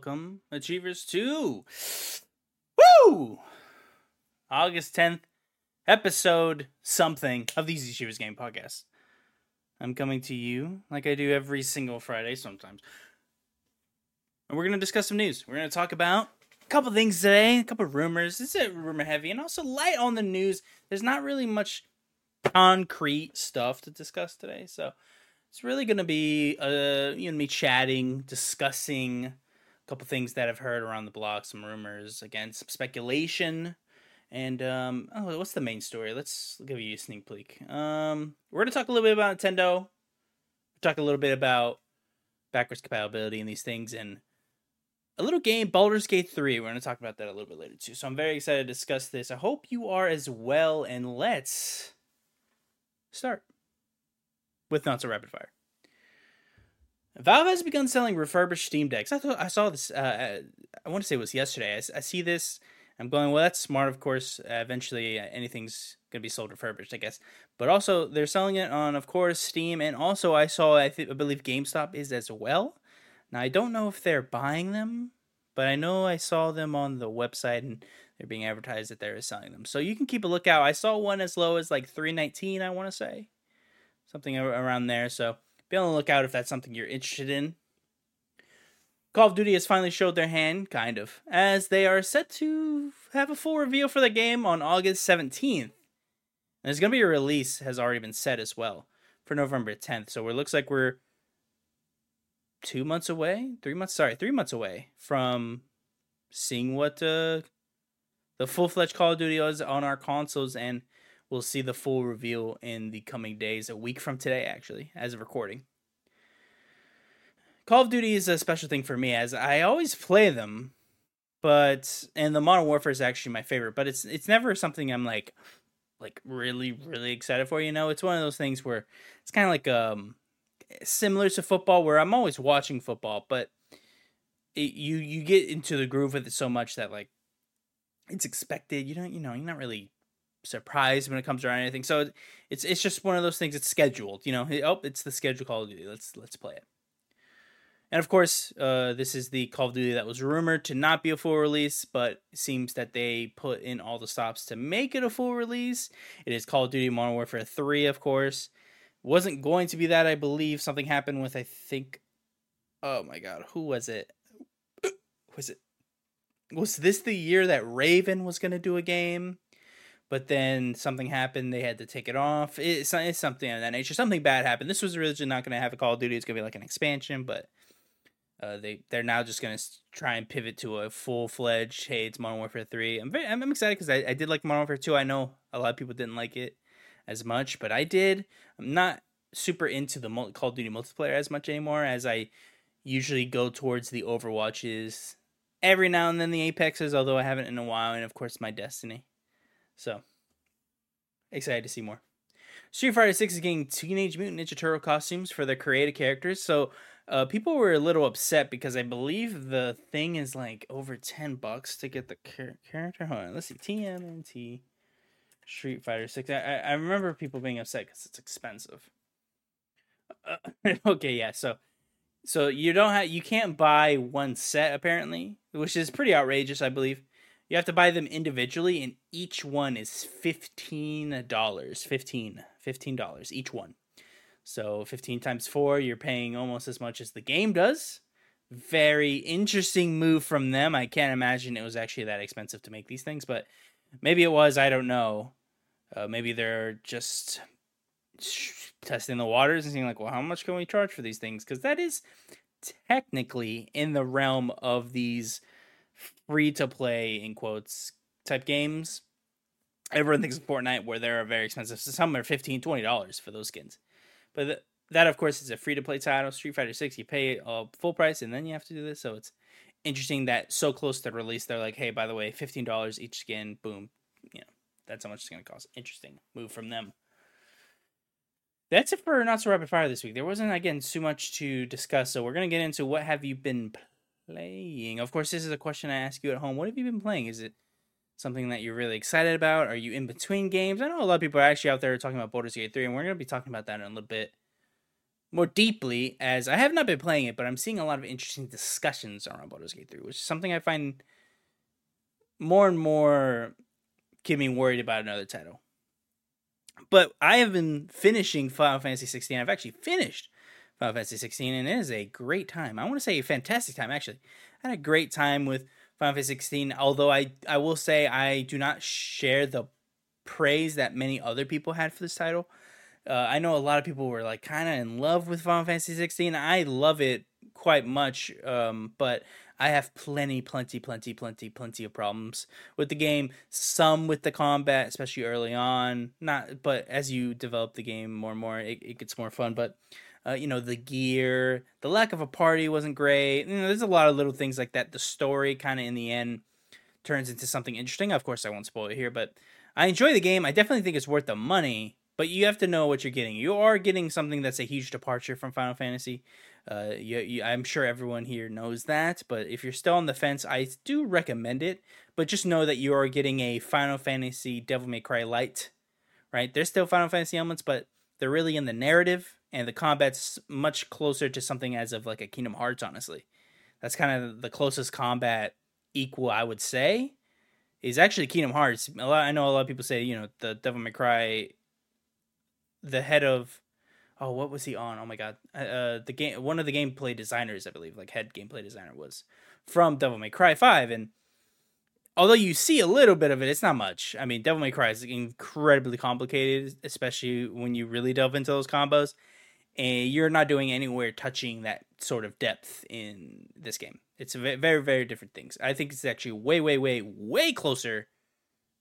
welcome, Achievers, to Woo! August 10th, episode something of the Easy Achievers Game Podcast. I'm coming to you like I do every single Friday sometimes. And we're going to discuss some news. We're going to talk about a couple things today, a couple rumors. This is rumor heavy and also light on the news. There's not really much concrete stuff to discuss today, so it's really going to be uh, you and me chatting, discussing couple things that I've heard around the block, some rumors, again, some speculation, and um, oh, what's the main story? Let's give you a sneak peek. Um, we're to talk a little bit about Nintendo. Talk a little bit about backwards compatibility and these things, and a little game, Baldur's Gate 3. We're to talk about that a little bit later too. So I'm very excited to discuss this. I hope you are as well, and let's start with not so rapid fire. Valve has begun selling refurbished Steam decks. I thought I saw this. Uh, I want to say it was yesterday. I, I, see this. I'm going. Well, that's smart. Of course, uh, eventually uh, anything's gonna be sold refurbished, I guess. But also, they're selling it on, of course, Steam, and also I saw. I, th- I believe GameStop is as well. Now I don't know if they're buying them, but I know I saw them on the website and they're being advertised that they're selling them. So you can keep a lookout. I saw one as low as like 319. I want to say something around there. So be on the lookout if that's something you're interested in. Call of Duty has finally showed their hand, kind of, as they are set to have a full reveal for the game on August 17th. And there's going to be a release, has already been set as well, for November 10th. So it looks like we're two months away, three months, sorry, three months away from seeing what uh, the full fledged Call of Duty is on our consoles and we'll see the full reveal in the coming days, a week from today, actually, as of recording. Call of Duty is a special thing for me, as I always play them, but and the Modern Warfare is actually my favorite, but it's it's never something I'm like like really really excited for. You know, it's one of those things where it's kind of like um similar to football, where I'm always watching football, but it, you you get into the groove with it so much that like it's expected. You don't you know you're not really surprised when it comes around anything. So it's it's just one of those things. It's scheduled, you know. Oh, it's the schedule Call of Duty. Let's let's play it. And of course, uh, this is the Call of Duty that was rumored to not be a full release, but seems that they put in all the stops to make it a full release. It is Call of Duty Modern Warfare 3, of course. Wasn't going to be that, I believe. Something happened with, I think, oh my god, who was it? Was it? Was this the year that Raven was going to do a game? But then something happened. They had to take it off. It's, it's something of that nature. Something bad happened. This was originally not going to have a Call of Duty. It's going to be like an expansion, but uh, they they're now just going to try and pivot to a full fledged. Hey, it's Modern Warfare Three. I'm very I'm, excited because I, I did like Modern Warfare Two. I know a lot of people didn't like it as much, but I did. I'm not super into the Call of Duty multiplayer as much anymore as I usually go towards the Overwatches. Every now and then the Apexes, although I haven't in a while, and of course my Destiny. So excited to see more. Street Fighter 6 is getting Teenage Mutant Ninja Turtle costumes for their created characters. So uh, people were a little upset because I believe the thing is like over 10 bucks to get the char- character. Hold on, let's see. TMNT Street Fighter 6. I, I remember people being upset because it's expensive. Uh, okay, yeah. So so you don't have you can't buy one set apparently, which is pretty outrageous, I believe. You have to buy them individually, and each one is fifteen dollars. Fifteen, fifteen dollars each one. So fifteen times four, you're paying almost as much as the game does. Very interesting move from them. I can't imagine it was actually that expensive to make these things, but maybe it was. I don't know. Uh, maybe they're just testing the waters and seeing like, well, how much can we charge for these things? Because that is technically in the realm of these free to play in quotes type games. Everyone thinks of Fortnite where they're very expensive. So some are 15 dollars for those skins. But the, that of course is a free to play title. Street Fighter 6 you pay a full price and then you have to do this. So it's interesting that so close to release they're like, "Hey, by the way, $15 each skin, boom." You know, that's how much it's going to cost. Interesting move from them. That's it for not so rapid fire this week. There wasn't again too much to discuss, so we're gonna get into what have you been playing? Of course, this is a question I ask you at home. What have you been playing? Is it something that you're really excited about? Are you in between games? I know a lot of people are actually out there talking about Baldur's Gate 3, and we're going to be talking about that in a little bit. more deeply as I have not been playing it, but I'm seeing a lot of interesting discussions around Baldur's Gate 3, which is something I find more and more get me worried about another title. But I have been finishing Final Fantasy 16. I've actually finished Final Fantasy 16, and it is a great time. I want to say a fantastic time, actually. I had a great time with Final Fantasy 16, although I, I will say I do not share the praise that many other people had for this title. Uh, I know a lot of people were like kind of in love with Final Fantasy 16. I love it quite much, um, but I have plenty, plenty, plenty, plenty, plenty of problems with the game. Some with the combat, especially early on. Not, but as you develop the game more and more, it, it gets more fun. But uh, you know, the gear, the lack of a party wasn't great. You know, there's a lot of little things like that. The story kind of in the end turns into something interesting. Of course, I won't spoil it here, but I enjoy the game. I definitely think it's worth the money but you have to know what you're getting. You are getting something that's a huge departure from Final Fantasy. Uh, you, you, I'm sure everyone here knows that, but if you're still on the fence, I do recommend it. But just know that you are getting a Final Fantasy Devil May Cry Light, right? There's still Final Fantasy elements, but they're really in the narrative, and the combat's much closer to something as of like a Kingdom Hearts. Honestly, that's kind of the closest combat equal I would say. Is actually Kingdom Hearts. A lot, I know a lot of people say you know the Devil May Cry the head of oh what was he on oh my god uh, uh, the game one of the gameplay designers i believe like head gameplay designer was from devil may cry 5 and although you see a little bit of it it's not much i mean devil may cry is incredibly complicated especially when you really delve into those combos and you're not doing anywhere touching that sort of depth in this game it's very very different things i think it's actually way way way way closer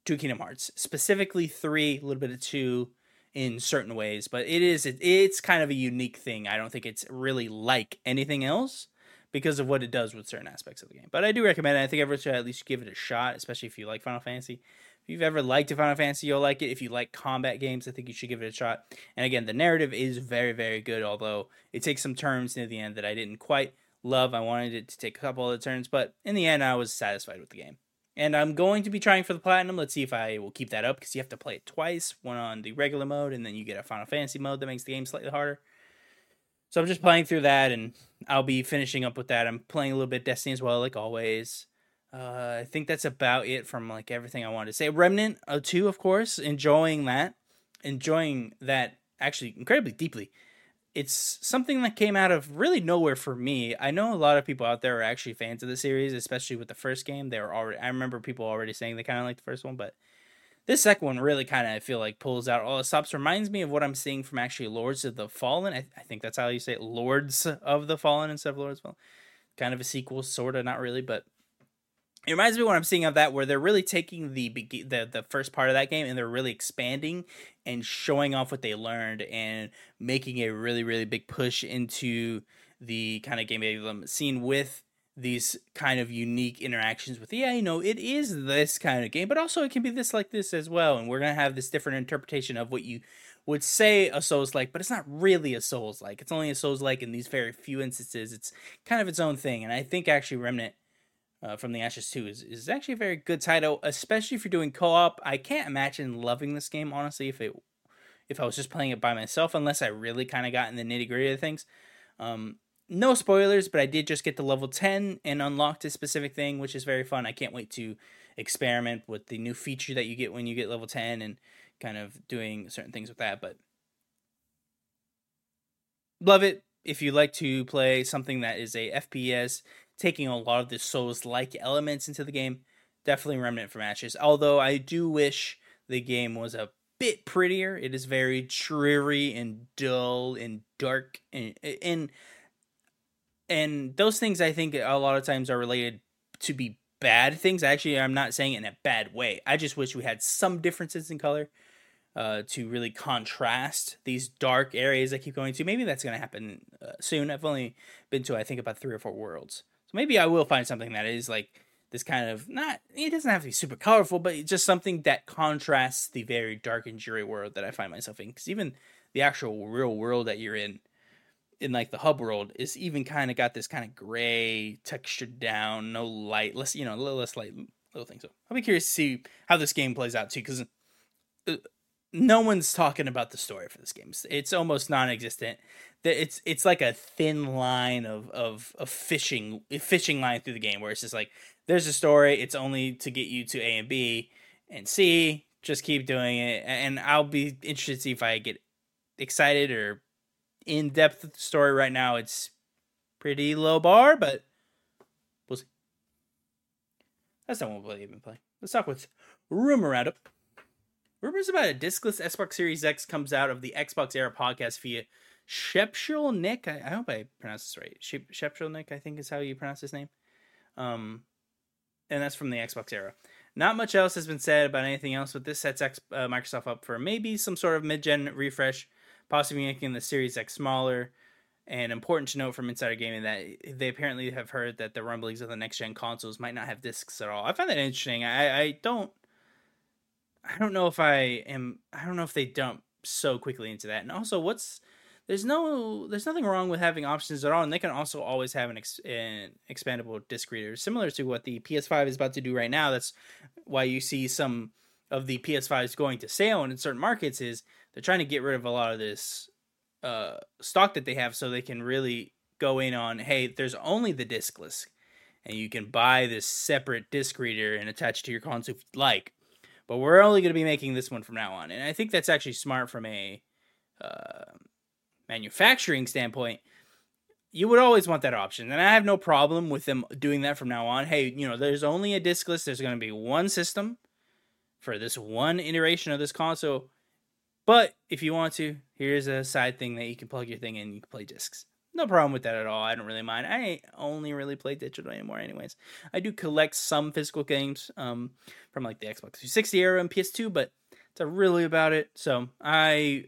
to kingdom hearts specifically 3 a little bit of 2 in certain ways, but it is it, it's kind of a unique thing. I don't think it's really like anything else because of what it does with certain aspects of the game. But I do recommend it. I think everyone should at least give it a shot, especially if you like Final Fantasy. If you've ever liked a Final Fantasy, you'll like it. If you like combat games, I think you should give it a shot. And again, the narrative is very, very good, although it takes some turns near the end that I didn't quite love. I wanted it to take a couple of turns, but in the end, I was satisfied with the game. And I'm going to be trying for the platinum. Let's see if I will keep that up because you have to play it twice one on the regular mode, and then you get a Final Fantasy mode that makes the game slightly harder. So I'm just playing through that, and I'll be finishing up with that. I'm playing a little bit Destiny as well, like always. Uh, I think that's about it from like everything I wanted to say. Remnant uh, 2, of course, enjoying that, enjoying that actually incredibly deeply it's something that came out of really nowhere for me. I know a lot of people out there are actually fans of the series, especially with the first game. They were already I remember people already saying they kind of like the first one, but this second one really kind of I feel like pulls out all the stops. Reminds me of what I'm seeing from actually Lords of the Fallen. I, I think that's how you say it, Lords of the Fallen instead of Lords of Fallen. Kind of a sequel, sort of, not really, but it reminds me what I'm seeing of that where they're really taking the the the first part of that game and they're really expanding and showing off what they learned and making a really really big push into the kind of game they've seen with these kind of unique interactions with yeah you know it is this kind of game but also it can be this like this as well and we're gonna have this different interpretation of what you would say a souls like but it's not really a souls like. It's only a souls like in these very few instances. It's kind of its own thing and i think actually remnant uh, from the Ashes 2 is, is actually a very good title, especially if you're doing co-op. I can't imagine loving this game honestly if it if I was just playing it by myself, unless I really kind of got in the nitty gritty of things. Um, no spoilers, but I did just get to level 10 and unlocked a specific thing, which is very fun. I can't wait to experiment with the new feature that you get when you get level 10 and kind of doing certain things with that. But love it. If you like to play something that is a FPS taking a lot of the Souls like elements into the game. Definitely Remnant from Ashes. Although I do wish the game was a bit prettier. It is very dreary and dull and dark and and and those things I think a lot of times are related to be bad things. Actually, I'm not saying it in a bad way. I just wish we had some differences in color uh, to really contrast these dark areas I keep going to. Maybe that's going to happen uh, soon. I've only been to I think about three or four worlds. So maybe I will find something that is like this kind of not it doesn't have to be super colorful, but just something that contrasts the very dark and dreary world that I find myself in. Because even the actual real world that you're in, in like the hub world, is even kind of got this kind of gray textured down, no light, less you know, a little less light, little thing. So I'll be curious to see how this game plays out too, because uh, no one's talking about the story for this game. It's almost non-existent. It's it's like a thin line of of of fishing fishing line through the game where it's just like there's a story. It's only to get you to A and B and C. Just keep doing it, and I'll be interested to see if I get excited or in depth story. Right now, it's pretty low bar, but we'll see. That's not what we'll even playing. Let's talk with rumor roundup. Rumors about a discless Xbox Series X comes out of the Xbox Era podcast via Shepshel Nick. I, I, hope I pronounced this right. Shepshel Nick, I think is how you pronounce his name. Um, and that's from the Xbox Era. Not much else has been said about anything else, but this sets X, uh, Microsoft up for maybe some sort of mid-gen refresh, possibly making the Series X smaller. And important to note from Insider Gaming that they apparently have heard that the rumblings of the next gen consoles might not have discs at all. I find that interesting. I, I don't I don't know if I am. I don't know if they dump so quickly into that. And also, what's there's no there's nothing wrong with having options at all, and they can also always have an, ex, an expandable disc reader, similar to what the PS5 is about to do right now. That's why you see some of the PS5s going to sale and in certain markets is they're trying to get rid of a lot of this uh, stock that they have, so they can really go in on hey, there's only the discless, and you can buy this separate disc reader and attach to your console if you like but we're only going to be making this one from now on. And I think that's actually smart from a uh, manufacturing standpoint. You would always want that option, and I have no problem with them doing that from now on. Hey, you know, there's only a discless. There's going to be one system for this one iteration of this console. But if you want to, here's a side thing that you can plug your thing in. You can play discs no problem with that at all. I don't really mind. I only really play digital anymore, anyways. I do collect some physical games um, from like the Xbox 360 era and PS2, but that's really about it. So I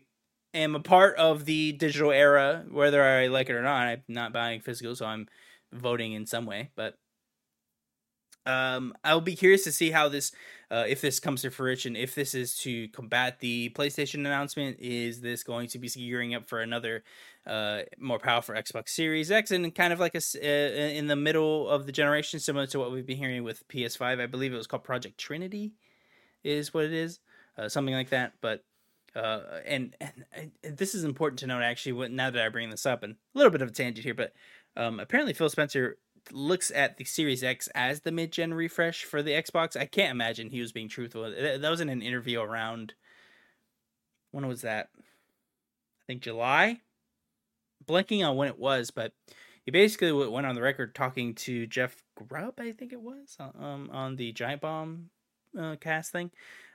am a part of the digital era, whether I like it or not. I'm not buying physical, so I'm voting in some way. But um, I'll be curious to see how this, uh, if this comes to fruition, if this is to combat the PlayStation announcement, is this going to be gearing up for another uh, more powerful Xbox Series X and kind of like a uh, in the middle of the generation, similar to what we've been hearing with PS5. I believe it was called Project Trinity, is what it is, uh, something like that. But uh, and, and, and this is important to note actually. Now that I bring this up, and a little bit of a tangent here, but um, apparently Phil Spencer looks at the Series X as the mid gen refresh for the Xbox. I can't imagine he was being truthful. That was in an interview around when was that? I think July. Blanking on when it was, but he basically went on the record talking to Jeff Grubb, I think it was, um, on the Giant Bomb uh, cast thing,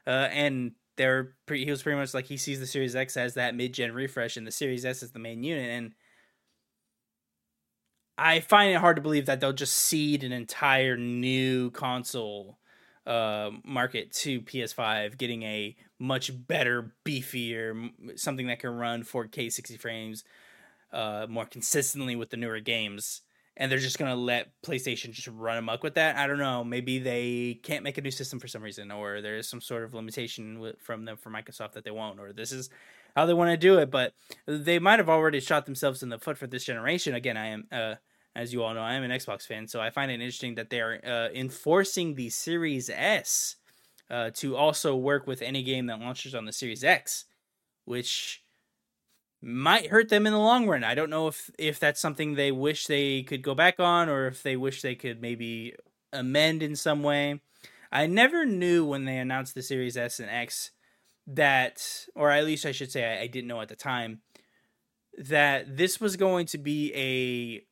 uh, and they're pretty, he was pretty much like he sees the Series X as that mid gen refresh, and the Series S is the main unit, and I find it hard to believe that they'll just cede an entire new console uh, market to PS5, getting a much better, beefier, something that can run 4K 60 frames uh, more consistently with the newer games. And they're just gonna let PlayStation just run amok with that. I don't know. Maybe they can't make a new system for some reason, or there's some sort of limitation from them for Microsoft that they won't, or this is how they want to do it. But they might have already shot themselves in the foot for this generation. Again, I am uh, as you all know, I am an Xbox fan, so I find it interesting that they are uh, enforcing the Series S uh, to also work with any game that launches on the Series X, which might hurt them in the long run. I don't know if if that's something they wish they could go back on, or if they wish they could maybe amend in some way. I never knew when they announced the Series S and X that, or at least I should say, I, I didn't know at the time that this was going to be a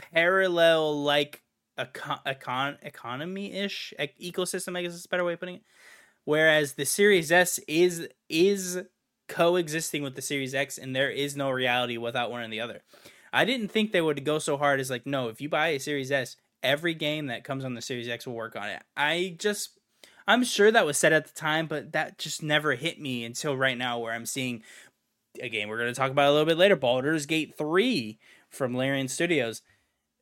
parallel like econ, econ economy ish ecosystem. I guess is a better way of putting it. Whereas the Series S is is coexisting with the Series X, and there is no reality without one or the other. I didn't think they would go so hard as like, no, if you buy a Series S, every game that comes on the Series X will work on it. I just, I'm sure that was said at the time, but that just never hit me until right now, where I'm seeing again. We're going to talk about a little bit later. Baldur's Gate three from Larian Studios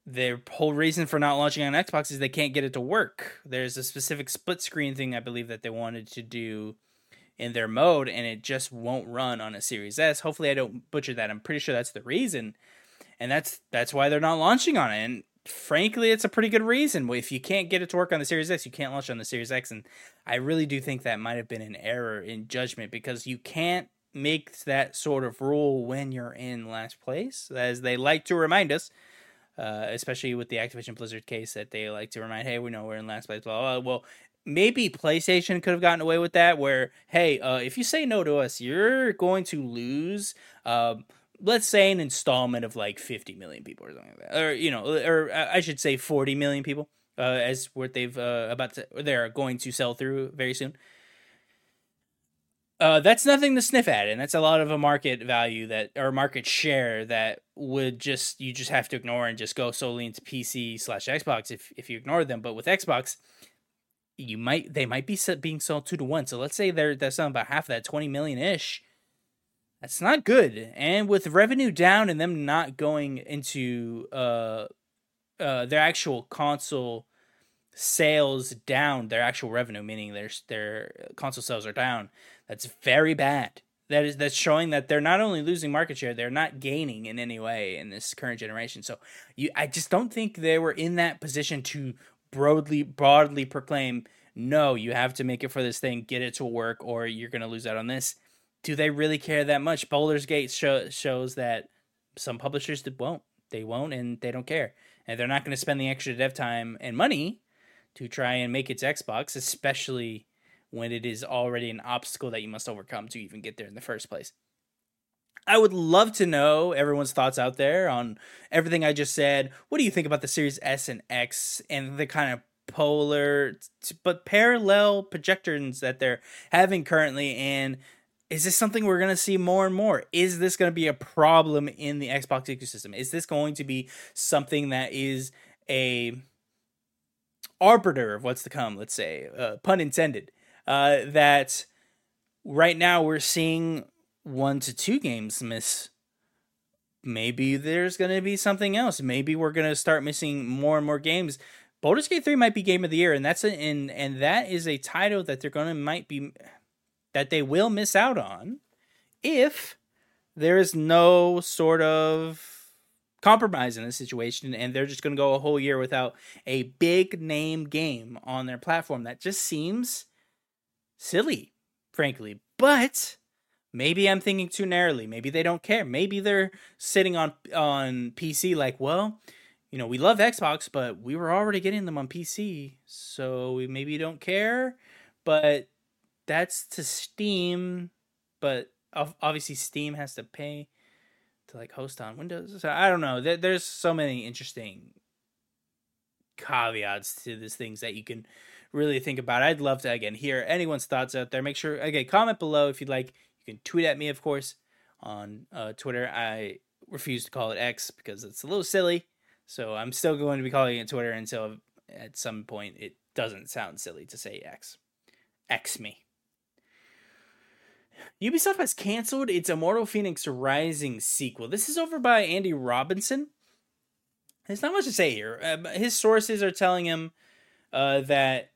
their whole reason for not launching on Xbox is they can't get it to work. There's a specific split screen thing I believe that they wanted to do in their mode, and it just won't run on a Series S. Hopefully, I don't butcher that. I'm pretty sure that's the reason, and that's that's why they're not launching on it. And frankly, it's a pretty good reason. If you can't get it to work on the Series X, you can't launch on the Series X. And I really do think that might have been an error in judgment because you can't make that sort of rule when you're in last place, as they like to remind us. Uh, especially with the Activision Blizzard case, that they like to remind, "Hey, we know we're in last place." Blah, blah, blah. Well, maybe PlayStation could have gotten away with that, where, "Hey, uh, if you say no to us, you're going to lose." Uh, let's say an installment of like 50 million people or something like that or you know or i should say 40 million people uh, as what they've uh, about to they're going to sell through very soon uh, that's nothing to sniff at and that's a lot of a market value that or market share that would just you just have to ignore and just go solely into pc slash xbox if, if you ignore them but with xbox you might they might be being sold two to one so let's say they're they're selling about half of that 20 million ish that's not good. And with revenue down and them not going into uh, uh, their actual console sales down, their actual revenue, meaning their their console sales are down. That's very bad. That is that's showing that they're not only losing market share, they're not gaining in any way in this current generation. So you, I just don't think they were in that position to broadly broadly proclaim, no, you have to make it for this thing, get it to work, or you're gonna lose out on this do they really care that much? Baldur's Gate show, shows that some publishers won't. They won't, and they don't care, and they're not going to spend the extra dev time and money to try and make its Xbox, especially when it is already an obstacle that you must overcome to even get there in the first place. I would love to know everyone's thoughts out there on everything I just said. What do you think about the Series S and X and the kind of polar but parallel projections that they're having currently and is this something we're going to see more and more? Is this going to be a problem in the Xbox ecosystem? Is this going to be something that is a arbiter of what's to come, let's say, uh, pun intended, uh, that right now we're seeing one to two games miss. Maybe there's going to be something else. Maybe we're going to start missing more and more games. Baldur's Gate 3 might be game of the year and that's a, and and that is a title that they're going to might be that they will miss out on if there is no sort of compromise in the situation and they're just going to go a whole year without a big name game on their platform that just seems silly frankly but maybe i'm thinking too narrowly maybe they don't care maybe they're sitting on on pc like well you know we love xbox but we were already getting them on pc so we maybe don't care but that's to Steam, but obviously Steam has to pay to like host on Windows. So I don't know. There's so many interesting caveats to these things that you can really think about. I'd love to again hear anyone's thoughts out there. Make sure again comment below if you'd like. You can tweet at me, of course, on uh, Twitter. I refuse to call it X because it's a little silly. So I'm still going to be calling it Twitter until at some point it doesn't sound silly to say X. X me. Ubisoft has canceled its Immortal Fenyx Rising sequel. This is over by Andy Robinson. There's not much to say here. Uh, his sources are telling him uh, that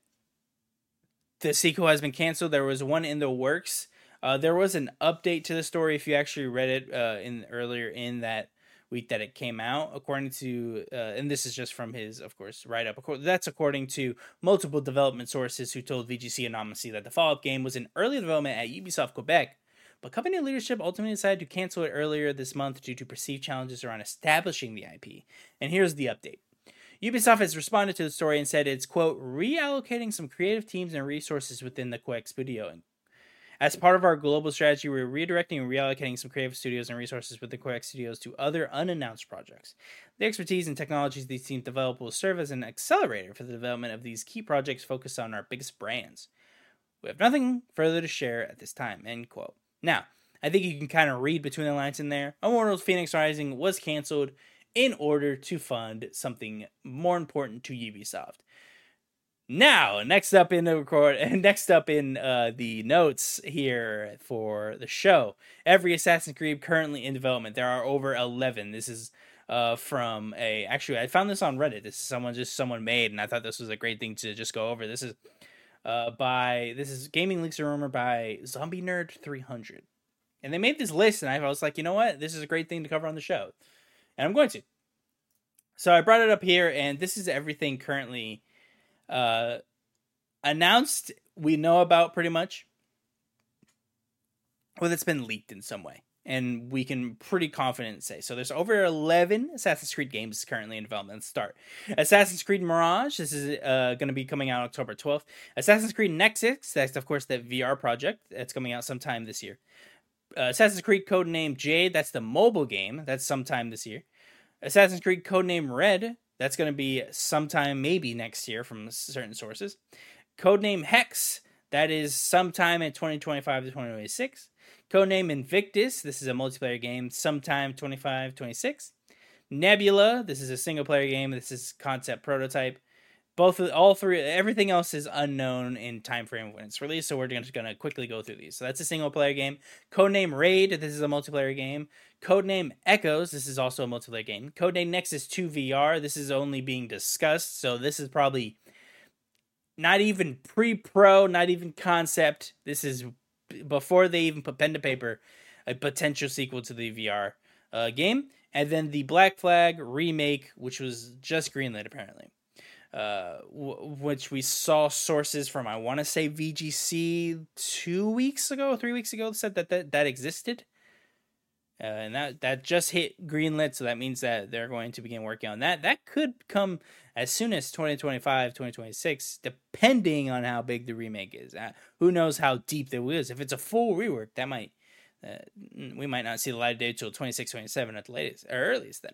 the sequel has been canceled. There was one in the works. Uh, there was an update to the story if you actually read it uh, in earlier in that week that it came out, according to, uh, and this is just from his, of course, write up. That's according to multiple development sources who told VGC Anonymously that the follow up game was in early development at Ubisoft Quebec, but company leadership ultimately decided to cancel it earlier this month due to perceived challenges around establishing the IP. And here's the update. Ubisoft has responded to the story and said it's, quote, reallocating some creative teams and resources within the Quebec studio, as part of our global strategy, we're redirecting and reallocating some creative studios and resources with the Quebec studios to other unannounced projects. The expertise and technologies these teams develop will serve as an accelerator for the development of these key projects focused on our biggest brands. We have nothing further to share at this time. End quote. Now, I think you can kind of read between the lines in there. Immortals Fenyx Rising was canceled in order to fund something more important to Ubisoft. Now, next up in the record, and next up in uh, the notes here for the show, every Assassin's Creed currently in development. There are over eleven. This is uh, from a actually I found this on Reddit. This is someone just someone made, and I thought this was a great thing to just go over. This is uh, by this is Gaming Leaks a Rumor by Zombie Nerd three hundred, and they made this list, and I was like, you know what, this is a great thing to cover on the show, and I'm going to. So I brought it up here, and this is everything currently uh, announced. We know about pretty much. Well, it's been leaked in some way and we can pretty confident say so. There's over 11 Assassin's Creed games currently in development. Start Assassin's Creed Mirage. This is uh, going to be coming out October 12th. Assassin's Creed Nexus. That's of course that VR project that's coming out sometime this year. Uh, Assassin's Creed Codename Jade. That's the mobile game. That's sometime this year. Assassin's Creed Codename Red. That's going to be sometime maybe next year from certain sources. Codename Hex. That is sometime in 2025 to 2026. Codename Invictus, this is a multiplayer game, sometime 25, 26. Nebula, this is a single player game. This is concept prototype. Both of all three, everything else is unknown in time frame when it's released. So we're just gonna quickly go through these. So that's a single player game. Codename Raid, this is a multiplayer game. Codename Echoes, this is also a multiplayer game. Codename Nexus 2 VR, this is only being discussed. So this is probably not even pre-pro, not even concept. This is before they even put pen to paper a potential sequel to the VR uh, game, and then the Black Flag remake, which was just greenlit apparently, uh, w- which we saw sources from. I want to say VGC two weeks ago, three weeks ago, said that that, that existed. Uh, and that that just hit greenlit, so that means that they're going to begin working on that. That could come as soon as 2025, 2026, depending on how big the remake is. Uh, who knows how deep it is? If it's a full rework, that might uh, we might not see the light of day till 26, 27 at the latest or earliest then.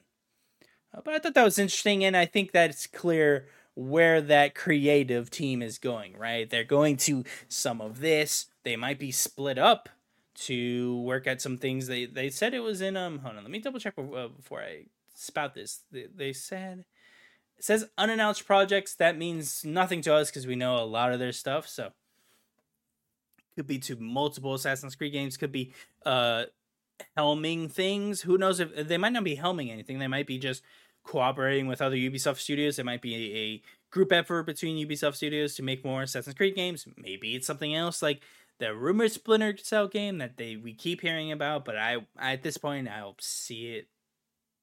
Uh, but I thought that was interesting, and I think that it's clear where that creative team is going. Right, they're going to some of this. They might be split up to work at some things. They they said it was in um. Hold on, let me double check uh, before I spout this. They, they said it says unannounced projects. That means nothing to us because we know a lot of their stuff. So could be to multiple Assassin's Creed games. Could be uh helming things. Who knows if they might not be helming anything. They might be just cooperating with other Ubisoft studios. It might be a, group effort between Ubisoft studios to make more Assassin's Creed games. Maybe it's something else like the rumored Splinter Cell game that they we keep hearing about, but I at this point I'll see it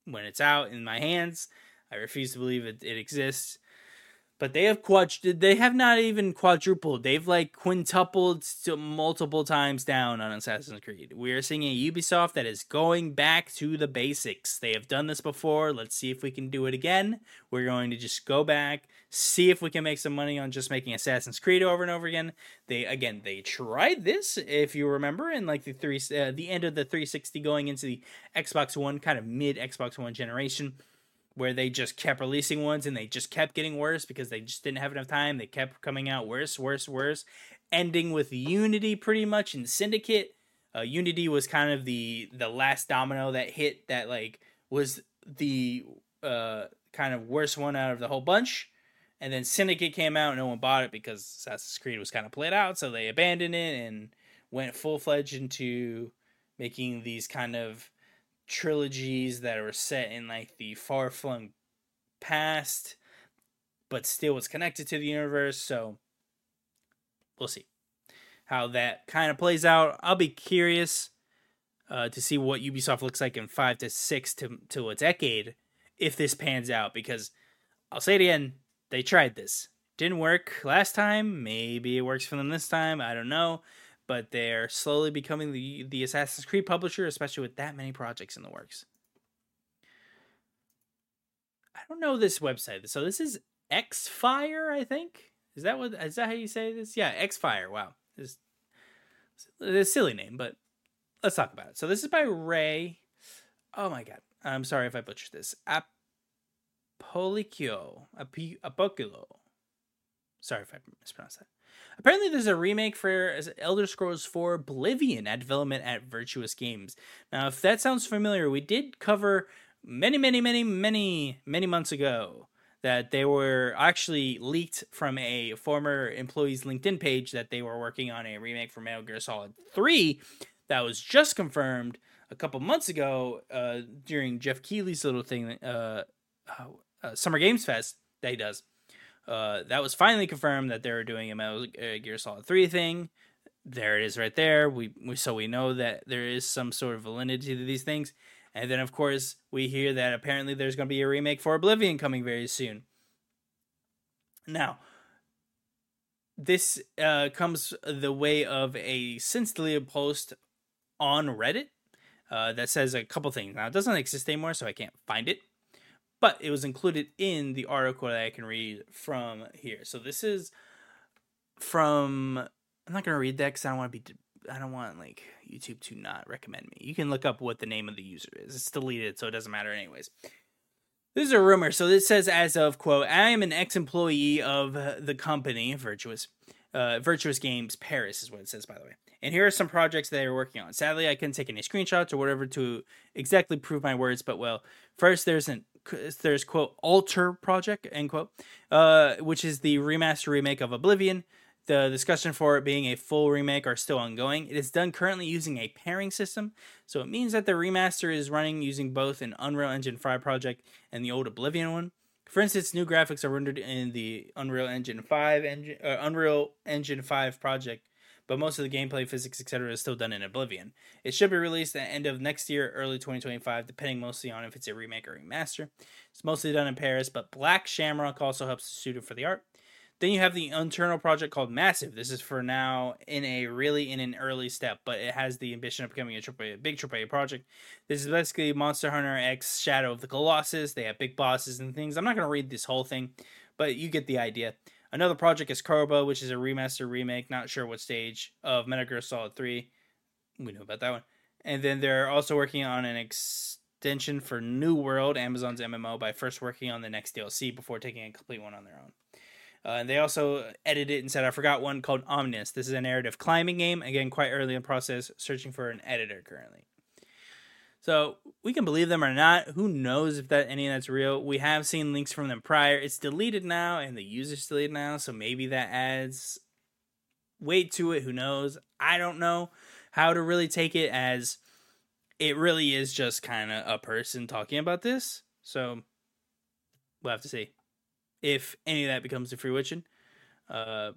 when it's out in my hands. I refuse to believe it, it exists but they have quadrupled. They have not even quadrupled. They've like quintupled to multiple times down on Assassin's Creed. We are seeing a Ubisoft that is going back to the basics. They have done this before. Let's see if we can do it again. We're going to just go back, see if we can make some money on just making Assassin's Creed over and over again. They again, they tried this if you remember in like the three, uh, the end of the 360 going into the Xbox One, kind of mid Xbox One generation where they just kept releasing ones and they just kept getting worse because they just didn't have enough time. They kept coming out worse, worse, worse, ending with Unity pretty much in Syndicate. Uh, Unity was kind of the the last domino that hit that like was the uh, kind of worst one out of the whole bunch. And then Syndicate came out, and no one bought it because Assassin's Creed was kind of played out, so they abandoned it and went full fledged into making these kind of trilogies that were set in like the far flung past, but still was connected to the universe. So we'll see how that kind of plays out. I'll be curious uh, to see what Ubisoft looks like in five to six to to a decade if this pans out. Because I'll say it again, they tried this, didn't work last time. Maybe it works for them this time. I don't know but they're slowly becoming the the Assassin's Creed publisher, especially with that many projects in the works. I don't know this website. So this is Xfire, I think. Is that what is that how you say this? Yeah, Xfire. Wow. This a silly name, but let's talk about it. So this is by Ray. Oh my god. I'm sorry if I butchered this. Apolicchio. Apoculo. Sorry if I mispronounced that. Apparently, there's a remake for Elder Scrolls 4 Oblivion at development at Virtuos Games. Now, if that sounds familiar, we did cover many, many, many, many, many months ago that they were actually leaked from a former employee's LinkedIn page that they were working on a remake for Metal Gear Solid 3 that was just confirmed a couple months ago uh, during Geoff Keighley's little thing, uh, uh, Summer Games Fest that he does uh, that was finally confirmed that they were doing a Metal Gear Solid 3 thing. There it is right there. We, we so we know that there is some sort of validity to these things. And then, of course, we hear that apparently there's going to be a remake for Oblivion coming very soon. Now, this uh, comes the way of a since deleted post on Reddit uh, that says a couple things. Now, it doesn't exist anymore, so I can't find it, but it was included in the article that I can read from here. So this is from. I'm not gonna read that because I don't want to be. I don't want like YouTube to not recommend me. You can look up what the name of the user is. It's deleted, so it doesn't matter anyways. This is a rumor. So this says, as of quote, I am an ex-employee of the company Virtuos, uh, Virtuos Games Paris is what it says, by the way. And here are some projects they are working on. Sadly, I couldn't take any screenshots or whatever to exactly prove my words, but well, first there's an there's quote alter project end quote, uh, which is the remaster remake of Oblivion. The discussion for it being a full remake are still ongoing. It is done currently using a pairing system, so it means that the remaster is running using both an Unreal Engine 5 project and the old Oblivion one. For instance, new graphics are rendered in the Unreal Engine 5 engine, uh, Unreal Engine 5 project, but most of the gameplay, physics, etc. is still done in Oblivion. It should be released at the end of next year, early 2025, depending mostly on if it's a remake or remaster. It's mostly done in Paris, but Black Shamrock also helps the studio for the art. Then you have the internal project called Massive. This is for now in a really in an early step, but it has the ambition of becoming a AAA, a big AAA project. This is basically Monster Hunter X Shadow of the Colossus. They have big bosses and things. I'm not going to read this whole thing, but you get the idea. Another project is Kroba, which is a remaster remake, not sure what stage, of Metal Gear Solid 3. We know about that one. And then they're also working on an extension for New World, Amazon's MMO, by first working on the next DLC before taking a complete one on their own. Uh, and they also edited it and said, I forgot one called Omnis. This is a narrative climbing game. Again, quite early in the process, searching for an editor currently. So we can believe them or not. Who knows if that any of that's real? We have seen links from them prior. It's deleted now, and the user's deleted now, so maybe that adds weight to it. Who knows? I don't know how to really take it as it really is just kind of a person talking about this. So we'll have to see if any of that becomes a free witching. Uh,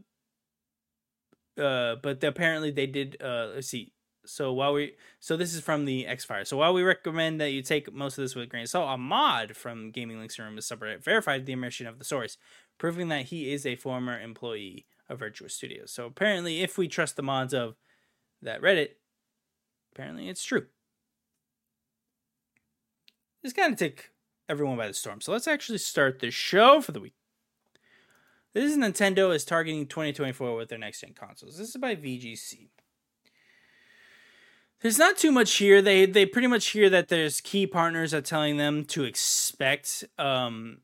uh, but apparently they did. Uh, let's see. So while we, so this is from the X Fire. So while we recommend that you take most of this with a grain of salt, a mod from Gaming Links Room is subreddit verified the immersion of the source, proving that he is a former employee of Virtuos Studios. So apparently, if we trust the mods of that Reddit, apparently it's true. This kind of take everyone by the storm. So let's actually start the show for the week. This is Nintendo is targeting 2024 with their next gen consoles. This is by VGC. There's not too much here. They they pretty much hear that there's key partners are telling them to expect um,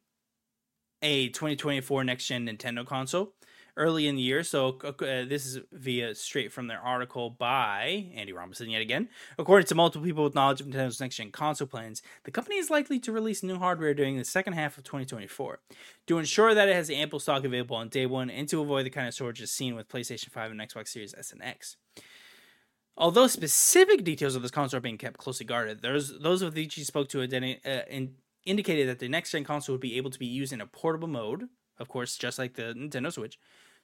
a 2024 next gen Nintendo console early in the year. So uh, this is via straight from their article by Andy Robinson yet again. According to multiple people with knowledge of Nintendo's next gen console plans, the company is likely to release new hardware during the second half of 2024 to ensure that it has ample stock available on day one and to avoid the kind of shortages seen with PlayStation 5 and Xbox Series S and X. Although specific details of this console are being kept closely guarded, there's those of VG spoke to uh, in, indicated that the next gen console would be able to be used in a portable mode, of course, just like the Nintendo Switch,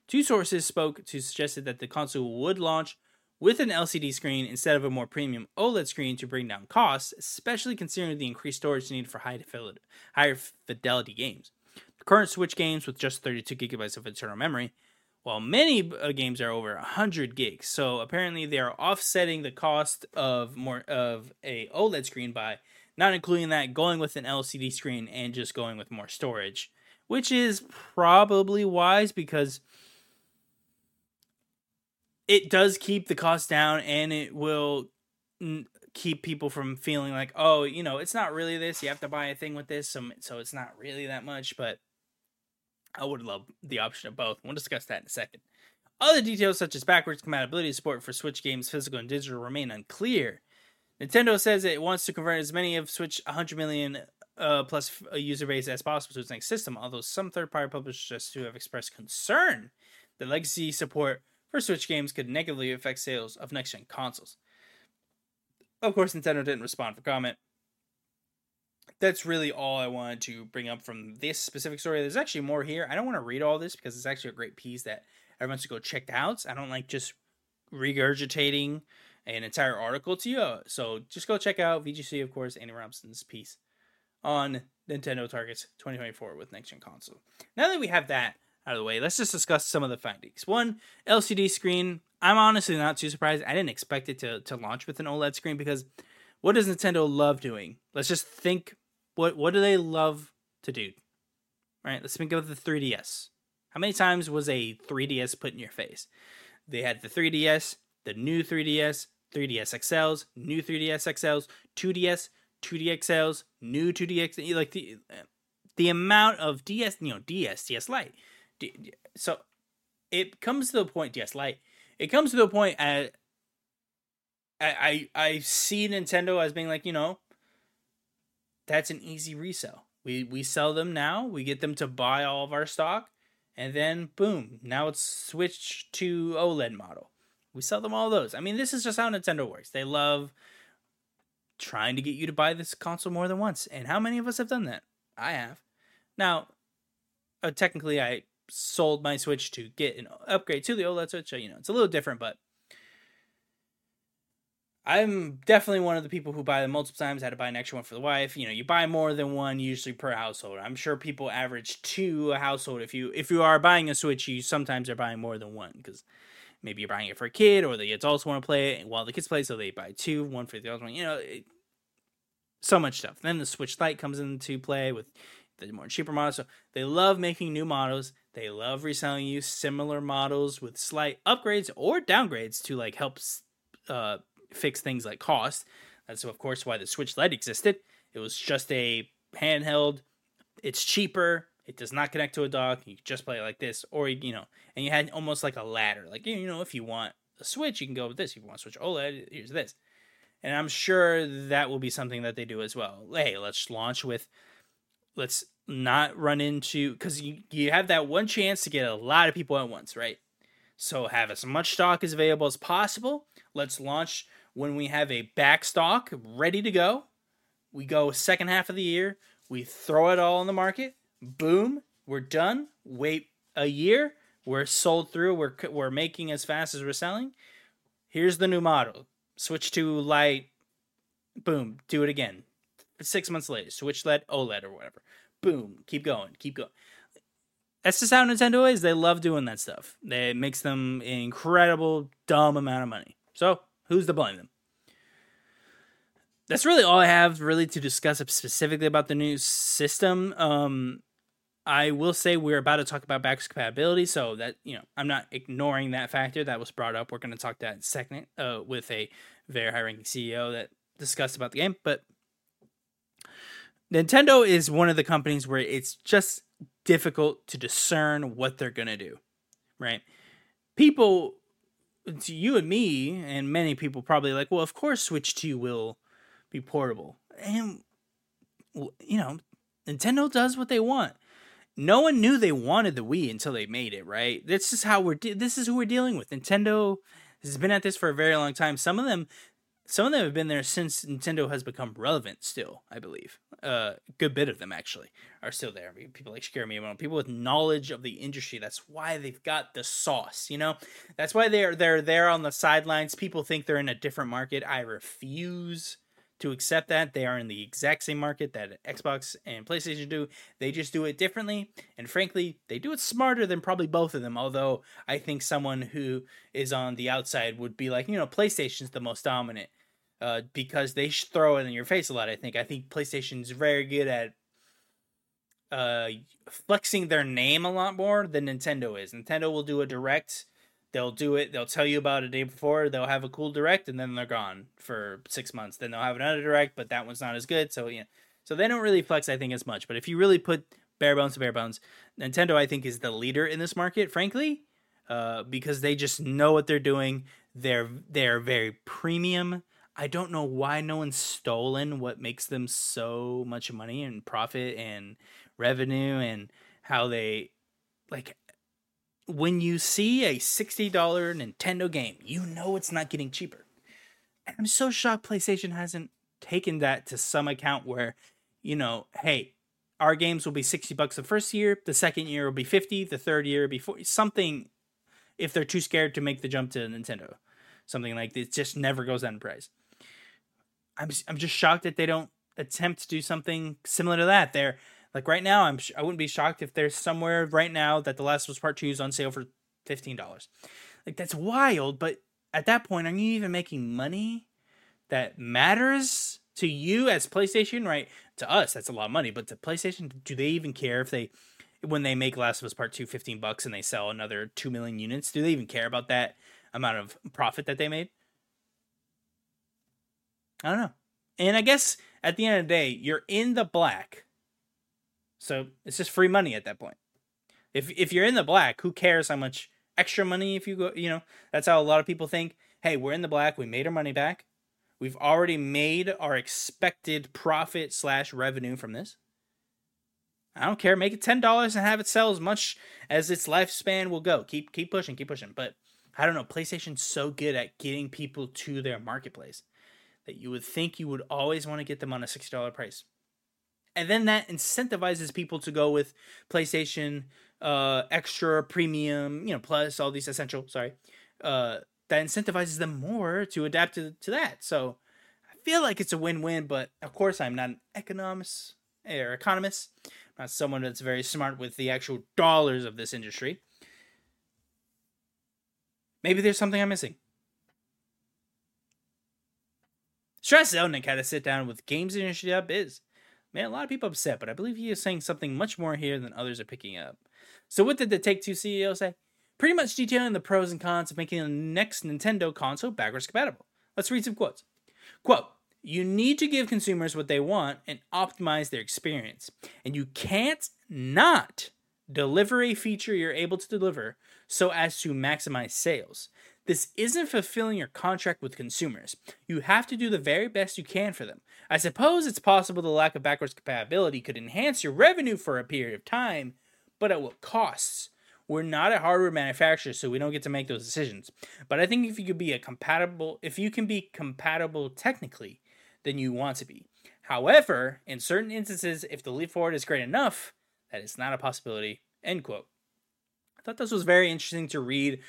Two sources spoke to suggested that the console would launch with an LCD screen instead of a more premium OLED screen to bring down costs, especially considering the increased storage needed for high fidelity, higher fidelity games. The current Switch games with just 32 gigabytes of internal memory, while many uh, games are over 100 gigs. So apparently they are offsetting the cost of more of a OLED screen by not including that, going with an LCD screen and just going with more storage, which is probably wise because it does keep the cost down and it will n- keep people from feeling like oh you know it's not really this. You have to buy a thing with this. So, so it's not really that much. But i would love the option of both we'll discuss that in a second other details such as backwards compatibility support for switch games physical and digital remain unclear nintendo says it wants to convert as many of switch 100 million uh, plus user base as possible to its next system although some third-party publishers who have expressed concern that legacy support for Switch games could negatively affect sales of next gen consoles. Of course, Nintendo didn't respond for comment. That's really all I wanted to bring up from this specific story. There's actually more here. I don't want to read all this because it's actually a great piece that everyone should go check out. I don't like just regurgitating an entire article to you. So just go check out VGC, of course, Andy Robson's piece on Nintendo targets 2024 with next gen console. Now that we have that out of the way, let's just discuss some of the findings. One, LCD screen. I'm honestly not too surprised. I didn't expect it to, to launch with an OLED screen because what does Nintendo love doing? Let's just think what what do they love to do? Right? Let's think of the 3DS. How many times was a 3DS put in your face? They had the 3DS, the new 3DS, 3DS XLs, new 3DS XLs, 2DS, 2DXLs, new 2DX, like the the amount of DS, you know, DS, DS Lite. So it comes to the point, DS Lite. It comes to the point at I, I I see Nintendo as being like, you know, that's an easy resell. We we sell them now, we get them to buy all of our stock, and then boom, now it's switched to OLED model. We sell them all those. I mean, this is just how Nintendo works. They love trying to get you to buy this console more than once. And how many of us have done that? I have. Now, uh, technically, I sold my Switch to get an upgrade to the OLED Switch. So, you know, it's a little different, but I'm definitely one of the people who buy them multiple times. I had to buy an extra one for the wife. You know, you buy more than one usually per household. I'm sure people average two a household. If you if you are buying a Switch, you sometimes are buying more than one because maybe you're buying it for a kid or the adults want to play it while the kids play, so they buy two, one for the adults one. You know, it, so much stuff. Then the Switch Lite comes into play with the more cheaper models. So they love making new models. They love reselling you similar models with slight upgrades or downgrades to like help uh, fix things like cost. That's of course why the Switch Lite existed. It was just a handheld. It's cheaper. It does not connect to a dock. You just play it like this, or you know, and you had almost like a ladder. Like you know, if you want a Switch, you can go with this. If you want switch OLED, here's this. And I'm sure that will be something that they do as well. Hey, let's launch with, let's not run into because you you have that one chance to get a lot of people at once, right? So have as much stock as available as possible. Let's launch when we have a back stock ready to go. We go second half of the year. We throw it all in the market boom, we're done. Wait a year, we're sold through. We're we're making as fast as we're selling. Here's the new model. Switch to light. Boom, do it again. Six months later, switch LED OLED or whatever. Boom, keep going, keep going. That's just how Nintendo is. They love doing that stuff. It makes them an incredible, dumb amount of money. So, who's to blame them? That's really all I have really to discuss specifically about the new system. Um, I will say we're about to talk about backwards compatibility, so that you know I'm not ignoring that factor that was brought up. We're going to talk that second uh, with a very high-ranking CEO that discussed about the game. But Nintendo is one of the companies where it's just difficult to discern what they're going to do, right? People, to you and me, and many people probably like, well, of course, Switch Two will be portable, and you know, Nintendo does what they want no one knew they wanted the Wii until they made it, right? This is how we're de- this is who we're dealing with. Nintendo has been at this for a very long time. Some of them some of them have been there since Nintendo has become relevant still, I believe. A uh, good bit of them actually are still there. I mean, people like Shigeru Miyamoto, people with knowledge of the industry. That's why they've got the sauce, you know? That's why they're they're there on the sidelines. People think they're in a different market. I refuse to accept that. They are in the exact same market that Xbox and PlayStation do. They just do it differently. And frankly, they do it smarter than probably both of them. Although I think someone who is on the outside would be like, you know, PlayStation's the most dominant uh, because they throw it in your face a lot. I think. I think PlayStation's very good at uh, flexing their name a lot more than Nintendo is. Nintendo will do a direct they'll do it they'll tell you about it a day before they'll have a cool direct and then they're gone for six months then they'll have another direct but that one's not as good so yeah so they don't really flex i think as much but if you really put bare bones to bare bones nintendo i think is the leader in this market frankly uh, because they just know what they're doing they're they're very premium i don't know why no one's stolen what makes them so much money and profit and revenue and how they like when you see a $60 Nintendo game, you know it's not getting cheaper. And I'm so shocked PlayStation hasn't taken that to some account where, you know, hey, our games will be 60 bucks the first year, the second year will be 50, the third year will be 40, something if they're too scared to make the jump to Nintendo. something like this just never goes down in price. I'm I'm just shocked that they don't attempt to do something similar to that. They're like right now, I'm I wouldn't be shocked if there's somewhere right now that The Last of Us Part Two is on sale for fifteen dollars. Like that's wild, but at that point, are you even making money that matters to you as PlayStation? Right to us, that's a lot of money, but to PlayStation, do they even care if they when they make Last of Us Part 2 15 bucks and they sell another 2 million units? Do they even care about that amount of profit that they made? I don't know. And I guess at the end of the day, you're in the black. So it's just free money at that point. If if you're in the black, who cares how much extra money if you go, you know, that's how a lot of people think, "Hey, we're in the black, we made our money back. We've already made our expected profit slash revenue from this. I don't care. Make it ten dollars and have it sell as much as its lifespan will go. Keep keep pushing, keep pushing. But I don't know. PlayStation's so good at getting people to their marketplace that you would think you would always want to get them on a $60 price. And then that incentivizes people to go with PlayStation uh, extra, premium, you know, plus all these essential, sorry. Uh, that incentivizes them more to adapt to, to that. So I feel like it's a win-win, but of course I'm not an economist or economist. I'm not someone that's very smart with the actual dollars of this industry. Maybe there's something I'm missing. Strauss Zelnick had to sit down with Games Up is. Man, a lot of people upset, but I believe he is saying something much more here than others are picking up. So what did the Take Two CEO say? Pretty much detailing the pros and cons of making the next Nintendo console backwards compatible. Let's read some quotes. Quote, you need to give consumers what they want and optimize their experience. And you can't not deliver a feature you're able to deliver so as to maximize sales. This isn't fulfilling your contract with consumers. You have to do the very best you can for them. I suppose it's possible the lack of backwards compatibility could enhance your revenue for a period of time, but at what costs? We're not a hardware manufacturer, so we don't get to make those decisions. But I think if you could be a compatible, if you can be compatible technically, then you want to be. However, in certain instances, if the leap forward is great enough, that is not a possibility. End quote. I thought this was very interesting to read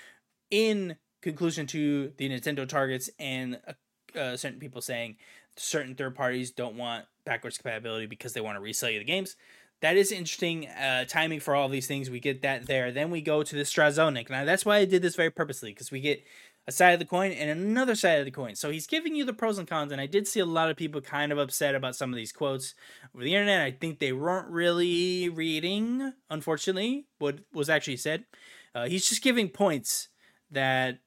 in conclusion to the Nintendo targets and uh, uh, certain people saying certain third parties don't want backwards compatibility because they want to resell you the games. That is interesting uh, timing for all these things. We get that there. Then we go to the Strauss Zelnick. Now that's why I did this very purposely because we get a side of the coin and another side of the coin. So he's giving you the pros and cons. And I did see a lot of people kind of upset about some of these quotes over the internet. I think they weren't really reading, unfortunately, what was actually said. Uh, he's just giving points that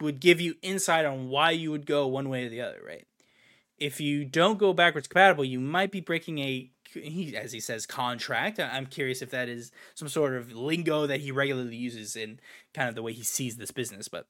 would give you insight on why you would go one way or the other, right? If you don't go backwards compatible, you might be breaking a he as he says contract. I'm curious if that is some sort of lingo that he regularly uses in kind of the way he sees this business, but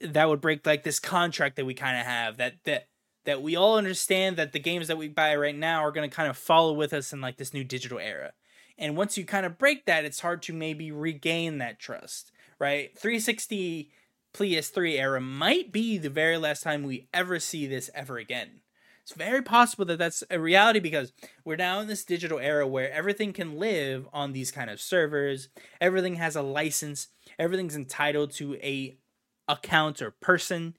that would break like this contract that we kind of have that that that we all understand that the games that we buy right now are going to kind of follow with us in like this new digital era. And once you kind of break that, it's hard to maybe regain that trust, right? 360 PS3 era might be the very last time we ever see this ever again. It's very possible that that's a reality because we're now in this digital era where everything can live on these kind of servers. Everything has a license. Everything's entitled to a account or person.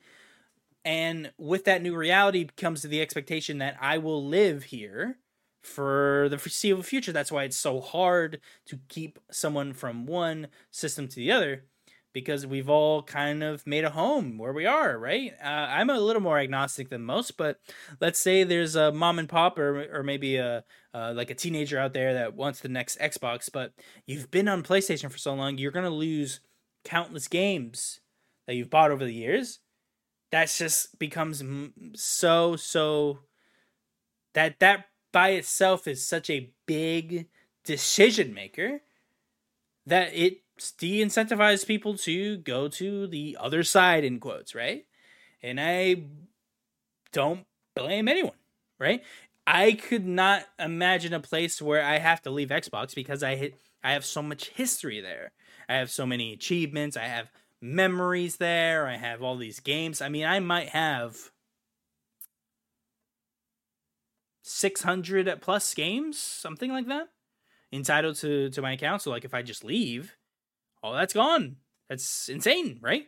And with that new reality comes the expectation that I will live here for the foreseeable future. That's why it's so hard to keep someone from one system to the other because we've all kind of made a home where we are, right? Uh, I'm a little more agnostic than most, but let's say there's a mom and pop or or maybe a uh, like a teenager out there that wants the next Xbox, but you've been on PlayStation for so long, you're gonna lose countless games that you've bought over the years. That just becomes so so that that by itself is such a big decision maker that it de-incentivize people to go to the other side in quotes right? And i don't blame anyone right? I could not imagine a place where i have to leave xbox because i hit i have so much history there. I have so many achievements. I have memories there. I have all these games. I mean i might have 600 plus games something like that entitled to to my account. So like if i just leave all that's gone. That's insane, right?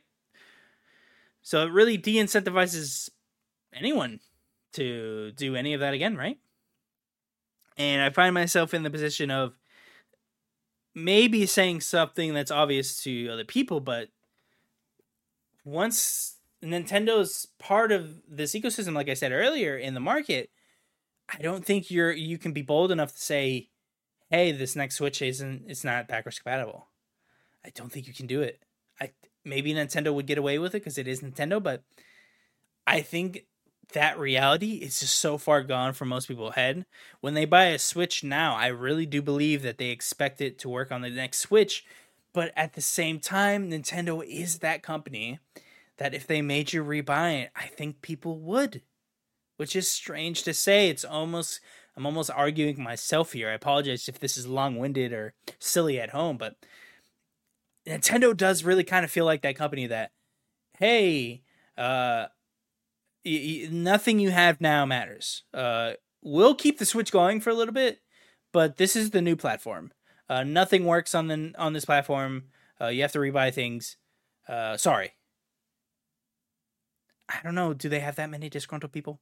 So it really de incentivizes anyone to do any of that again, right? And I find myself in the position of maybe saying something that's obvious to other people, but once Nintendo's part of this ecosystem, like I said earlier, in the market, I don't think you're you can be bold enough to say, "Hey, this next Switch isn't it's not backwards compatible." I don't think you can do it. I maybe Nintendo would get away with it because it is Nintendo, but I think that reality is just so far gone from most people's head. When they buy a Switch now, I really do believe that they expect it to work on the next Switch. But at the same time, Nintendo is that company that if they made you rebuy it, I think people would. Which is strange to say. It's almost I'm almost arguing myself here. I apologize if this is long-winded or silly at home, but Nintendo does really kind of feel like that company that hey, uh nothing you have now matters. Uh, we'll keep the Switch going for a little bit, but this is the new platform. Uh, nothing works on the on this platform. Uh, you have to rebuy things. Uh, sorry. I don't know. Do they have that many disgruntled people?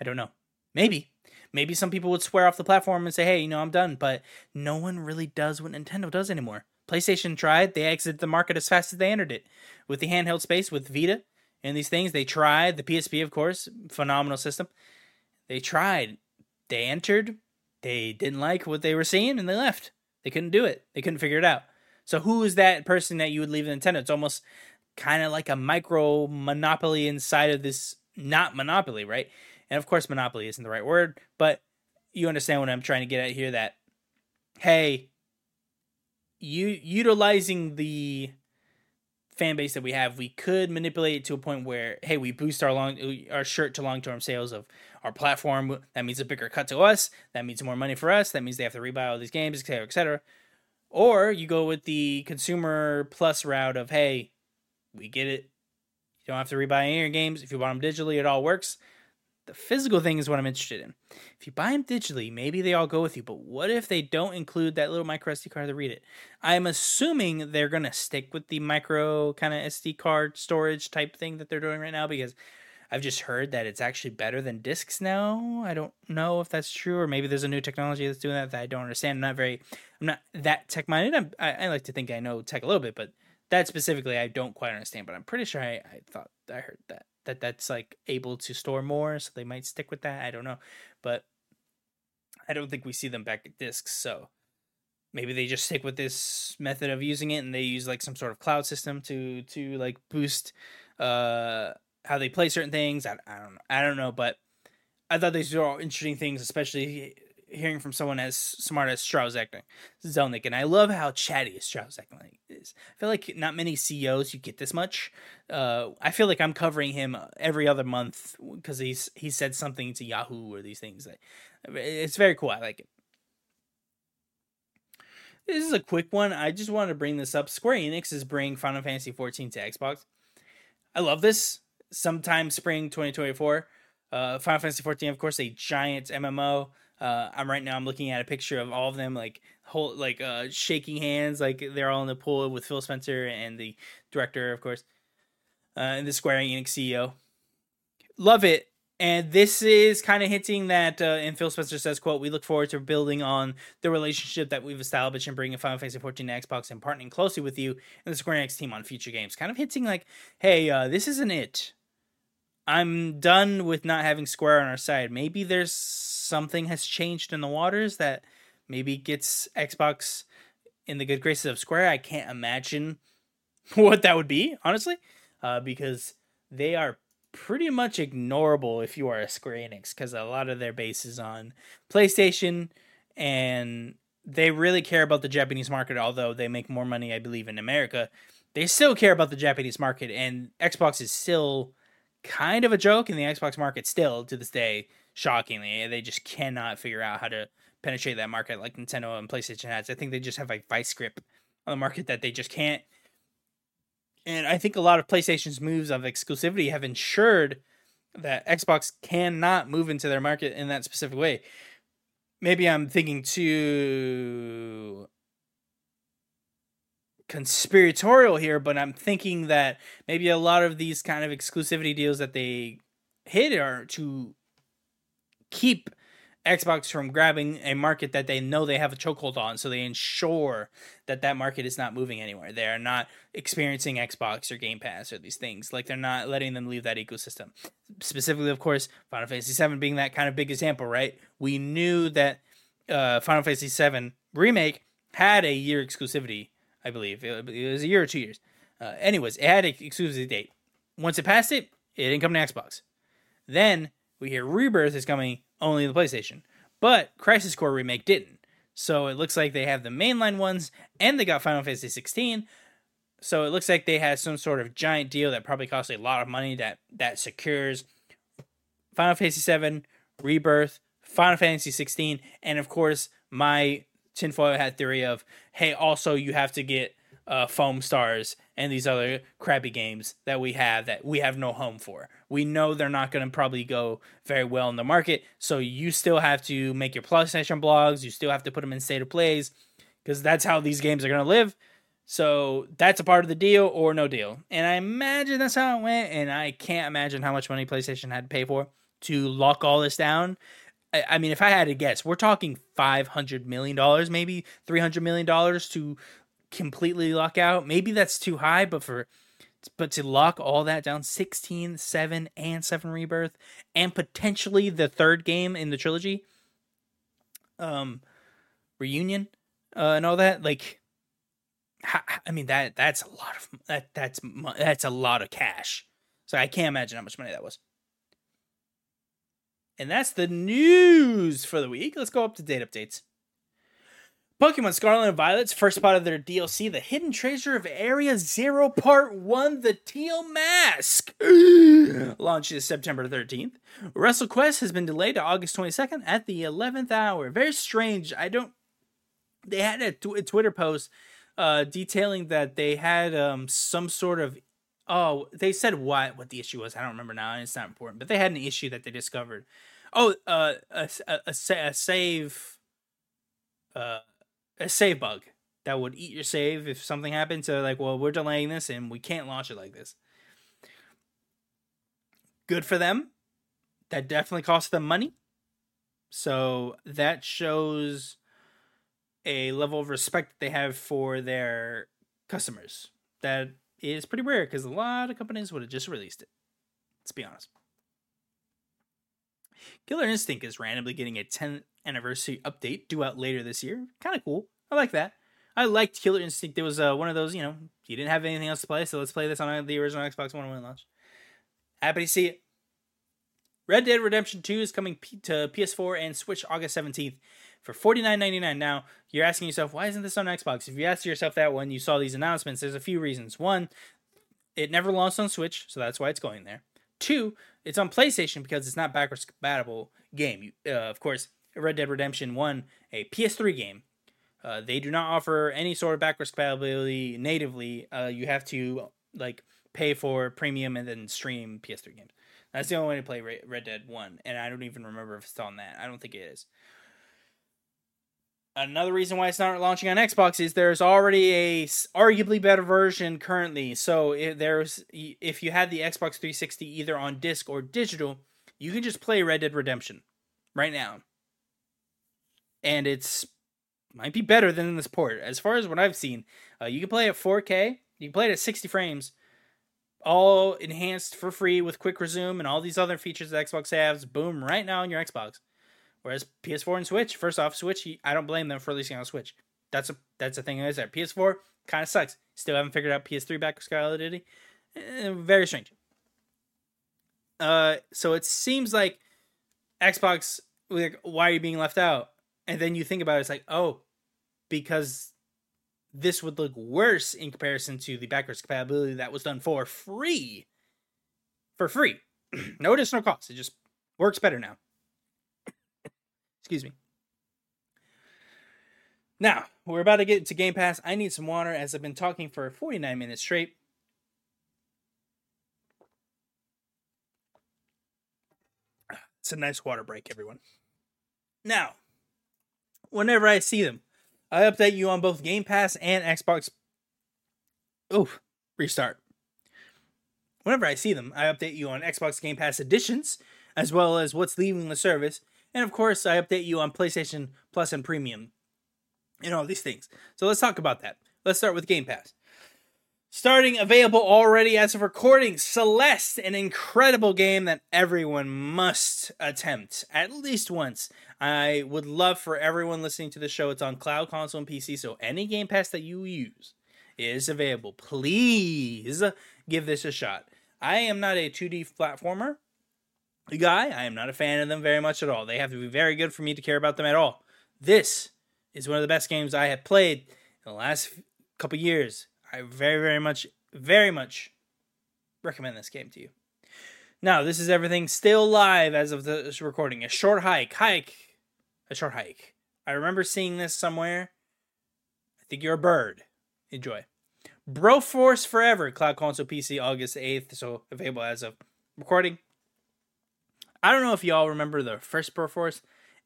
I don't know. Maybe. Maybe some people would swear off the platform and say, hey, you know, I'm done. But no one really does what Nintendo does anymore. PlayStation tried. They exited the market as fast as they entered it. With the handheld space, with Vita, and these things. They tried the PSP, of course, phenomenal system. They tried. They entered. They didn't like what they were seeing, and they left. They couldn't do it. They couldn't figure it out. So who is that person that you would leave Nintendo? It's almost kind of like a micro monopoly inside of this not monopoly, right? And of course, monopoly isn't the right word, but you understand what I'm trying to get at here. That hey, you utilizing the fan base that we have, we could manipulate it to a point where, hey, we boost our long our shirt to long term sales of our platform. That means a bigger cut to us. That means more money for us. That means they have to rebuy all these games, etc., etc. Or you go with the consumer plus route of, hey, we get it. You don't have to rebuy any of your games. If you buy them digitally, it all works. The physical thing is what I'm interested in. If you buy them digitally, maybe they all go with you, but what if they don't include that little micro SD card to read it? I'm assuming they're going to stick with the micro kind of SD card storage type thing that they're doing right now because I've just heard that it's actually better than discs now. I don't know if that's true, or maybe there's a new technology that's doing that that I don't understand. I'm not very, I'm not that tech minded. I, I like to think I know tech a little bit, but that specifically I don't quite understand. But I'm pretty sure I, I thought I heard that that that's like able to store more, so they might stick with that. I don't know, but I don't think we see them back at discs. So maybe they just stick with this method of using it, and they use like some sort of cloud system to to like boost uh how they play certain things. I, I don't know. I don't know, but I thought these were all interesting things, especially hearing from someone as smart as Strauss Zelnick, and I love how chatty Strauss is. I feel like not many CEOs you get this much. Uh, I feel like I'm covering him every other month because he's he said something to Yahoo or these things. It's very cool. I like it. This is a quick one. I just wanted to bring this up. Square Enix is bringing Final Fantasy 14 to Xbox. I love this. Sometime spring 2024. Uh, Final Fantasy 14, of course, a giant MMO. Uh, I'm right now. I'm looking at a picture of all of them, like whole, like uh, shaking hands, like they're all in the pool with Phil Spencer and the director, of course, uh, and the Square Enix CEO. Love it. And this is kind of hinting that, uh, and Phil Spencer says, "quote We look forward to building on the relationship that we've established and bringing Final Fantasy 14 to Xbox and partnering closely with you and the Square Enix team on future games." Kind of hinting like, "Hey, uh, this isn't it. I'm done with not having Square on our side. Maybe there's something has changed in the waters that maybe gets Xbox in the good graces of Square. I can't imagine what that would be, honestly, uh, because they are pretty much ignorable if you are a Square Enix, because a lot of their base is on PlayStation, and they really care about the Japanese market, although they make more money, I believe, in America. They still care about the Japanese market, and Xbox is still kind of a joke in the Xbox market still to this day shockingly. They just cannot figure out how to penetrate that market like Nintendo and PlayStation has. I think they just have a vice grip on the market that they just can't. And I think a lot of PlayStation's moves of exclusivity have ensured that Xbox cannot move into their market in that specific way. Maybe I'm thinking too conspiratorial here, but I'm thinking that maybe a lot of these kind of exclusivity deals that they hit are to keep Xbox from grabbing a market that they know they have a chokehold on, so they ensure that that market is not moving anywhere. They are not experiencing Xbox or Game Pass or these things. Like they're not letting them leave that ecosystem. Specifically, of course, Final Fantasy VII being that kind of big example, right? We knew that uh, Final Fantasy VII remake had a year exclusivity, I believe. It, was a year or two years. Uh, anyways, it had an exclusivity date. Once it passed it, it didn't come to Xbox. Then we hear Rebirth is coming only the PlayStation. But Crisis Core Remake didn't. So it looks like they have the mainline ones and they got Final Fantasy 16. So it looks like they had some sort of giant deal that probably cost a lot of money that that secures Final Fantasy 7, Rebirth, Final Fantasy 16, and of course my tinfoil hat theory of hey, also you have to get uh, Foamstars and these other crappy games that we have that we have no home for. We know they're not going to probably go very well in the market, so you still have to make your PlayStation blogs. You still have to put them in state of plays because that's how these games are going to live. So that's a part of the deal or no deal. And I imagine that's how it went. And I can't imagine how much money PlayStation had to pay for to lock all this down. I mean, if I had to guess, we're talking five hundred million dollars, maybe three hundred million dollars to completely lock out. Maybe that's too high, but for but to lock all that down 16 7 and 7 rebirth and potentially the third game in the trilogy um reunion uh, and all that like i mean that that's a lot of that that's that's a lot of cash so i can't imagine how much money that was and that's the news for the week let's go up to date updates Pokemon Scarlet and Violet's first part of their DLC, The Hidden Treasure of Area Zero Part 1, The Teal Mask, launches September 13th. WrestleQuest has been delayed to August 22nd at the 11th hour. Very strange. I don't. They had a Twitter post uh, detailing that they had um, some sort of. Oh, they said what what the issue was. I don't remember now, it's not important. But they had an issue that they discovered. Oh, uh, a, a, a, a save. Uh, a save bug that would eat your save if something happened. So like, well, we're delaying this and we can't launch it like this. Good for them. That definitely cost them money. So that shows a level of respect that they have for their customers. That is pretty rare because a lot of companies would have just released it. Let's be honest. Killer Instinct is randomly getting a 10th anniversary update due out later this year. Kind of cool. I like that. I liked Killer Instinct. It was uh, one of those, you know, you didn't have anything else to play, so let's play this on the original Xbox One when it launched. Happy to see it. Red Dead Redemption 2 is coming P- to PS4 and Switch August 17th for $49.99. Now, you're asking yourself, why isn't this on Xbox? If you asked yourself that when you saw these announcements, there's a few reasons. One, it never launched on Switch, so that's why it's going there. Two, it's on PlayStation because it's not backwards compatible game. Uh, of course, Red Dead Redemption 1, a PS3 game. Uh, they do not offer any sort of backwards compatibility natively. Uh, you have to like pay for premium and then stream PS3 games. That's the only way to play Red Dead 1, and I don't even remember if it's on that. I don't think it is. Another reason why it's not launching on Xbox is there's already a arguably better version currently. So if there's if you had the Xbox 360 either on disc or digital, you can just play Red Dead Redemption right now and it's might be better than this port. As far as what I've seen, uh, you can play at 4K, you can play it at 60 frames, all enhanced for free with quick resume and all these other features that Xbox has. Boom, right now on your Xbox. Whereas PS4 and Switch, first off, Switch, I don't blame them for releasing on Switch. That's a that's a thing is there. PS4 kind of sucks. Still haven't figured out PS3 backwards compatibility. Eh, very strange. Uh, so it seems like Xbox, like, why are you being left out? and then you think about it, it's like, oh, because this would look worse in comparison to the backwards compatibility that was done for free. For free. no additional cost. It just works better now. Excuse me. Now, we're about to get to Game Pass. I need some water as I've been talking for 49 minutes straight. It's a nice water break, everyone. Now, whenever I see them. I update you on both Game Pass and Xbox Oh, restart. Whenever I see them, I update you on Xbox Game Pass additions, as well as what's leaving the service, and of course, I update you on PlayStation Plus and Premium, and all these things. So let's talk about that. Let's start with Game Pass. Starting available already as of recording, Celeste, an incredible game that everyone must attempt at least once. I would love for everyone listening to the show. It's on cloud, console, and PC, so any Game Pass that you use is available. Please give this a shot. I am not a 2D platformer guy. I am not a fan of them very much at all. They have to be very good for me to care about them at all. This is one of the best games I have played in the last couple years. I very, very much, very much recommend this game to you. Now, this is everything still live as of this recording. A short hike, hike, a short hike. I remember seeing this somewhere. I think you're a bird. Enjoy. Broforce Forever, Cloud Console PC, August 8th, so available as of recording. I don't know if y'all remember the first Broforce.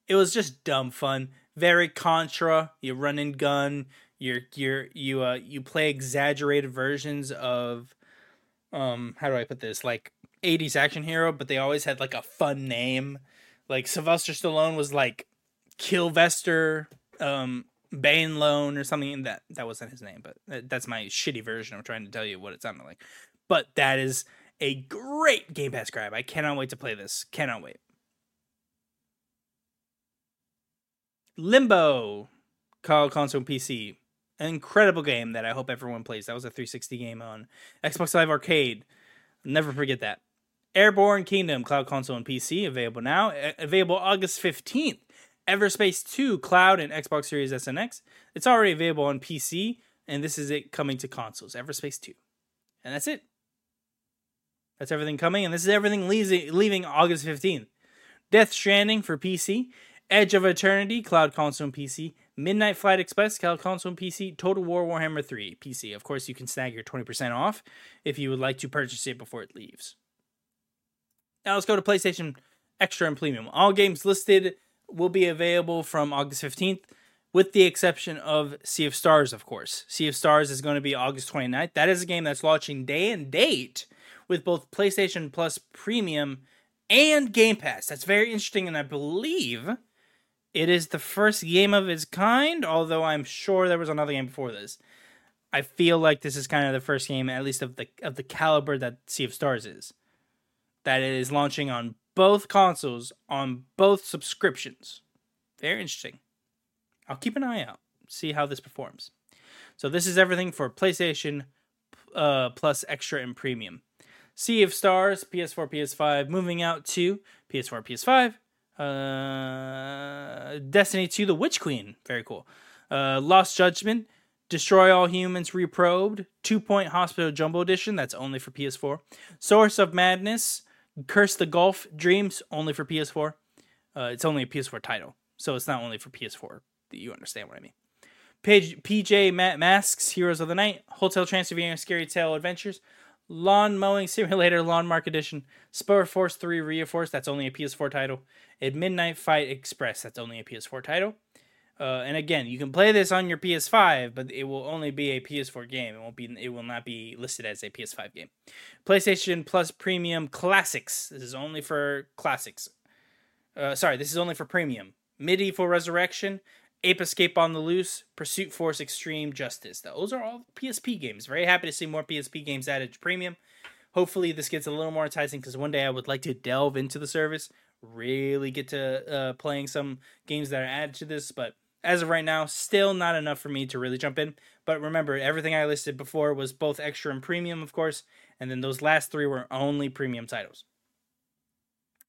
It was just dumb fun. Very Contra. You run and gun you're you're you uh you play exaggerated versions of um how do I put this like 80s action hero, but they always had like a fun name. Like Sylvester Stallone was like Killvester, um, Bane Lone or something. That that wasn't his name, but that's my shitty version I'm trying to tell you what it sounded like. But that is a great Game Pass grab. I cannot wait to play this. Cannot wait. Limbo, call console and PC an incredible game that I hope everyone plays. That was a 360 game on Xbox Live Arcade. never forget that. Airborne Kingdom, Cloud Console and PC, available now. A- available August 15th. Everspace 2, Cloud and Xbox Series S and X. It's already available on PC, and this is it coming to consoles. Everspace 2. And that's it. That's everything coming, and this is everything leaving, August 15th. Death Stranding for PC. Edge of Eternity, Cloud Console and PC. Midnight Fight Express, Cloud Console and PC. Total War Warhammer 3, PC. Of course, you can snag your 20% off if you would like to purchase it before it leaves. Now let's go to PlayStation Extra and Premium. All games listed will be available from August 15th, with the exception of Sea of Stars, of course. Sea of Stars is going to be August 29th. That is a game that's launching day and date with both PlayStation Plus Premium and Game Pass. That's very interesting, and I believe it is the first game of its kind, although I'm sure there was another game before this. I feel like this is kind of the first game, at least of the of the caliber that Sea of Stars is. That it is launching on both consoles on both subscriptions. Very interesting. I'll keep an eye out, see how this performs. So this is everything for PlayStation uh, Plus Extra and Premium. Sea of Stars, PS4, PS5, moving out to PS4, PS5, uh, Destiny 2, The Witch Queen. Very cool. Uh, Lost Judgment, Destroy All Humans Reprobed, Two Point Hospital Jumbo Edition. That's only for PS4. Source of Madness, Cursed to Golf Dreams, only for PS4. Uh, it's only a PS4 title, so it's not only for PS4. You understand what I mean. PJ Masks, Heroes of the Night, Hotel Transylvania, Scary Tale Adventures, Lawn Mowing Simulator, Landmark Edition, Spur Force 3 Reforce, that's only a PS4 title, and Midnight Fight Express, that's only a PS4 title. Uh, and again, you can play this on your PS5, but it will only be a PS4 game. It won't be. It will not be listed as a PS5 game. PlayStation Plus Premium Classics. This is only for classics. Uh, sorry, this is only for premium. MediEvil Resurrection, Ape Escape on the Loose, Pursuit Force Extreme Justice. Those are all PSP games. Very happy to see more PSP games added to premium. Hopefully, this gets a little more enticing because one day I would like to delve into the service, really get to uh, playing some games that are added to this. But as of right now, still not enough for me to really jump in. But remember, everything I listed before was both extra and premium, of course, and then those last three were only premium titles.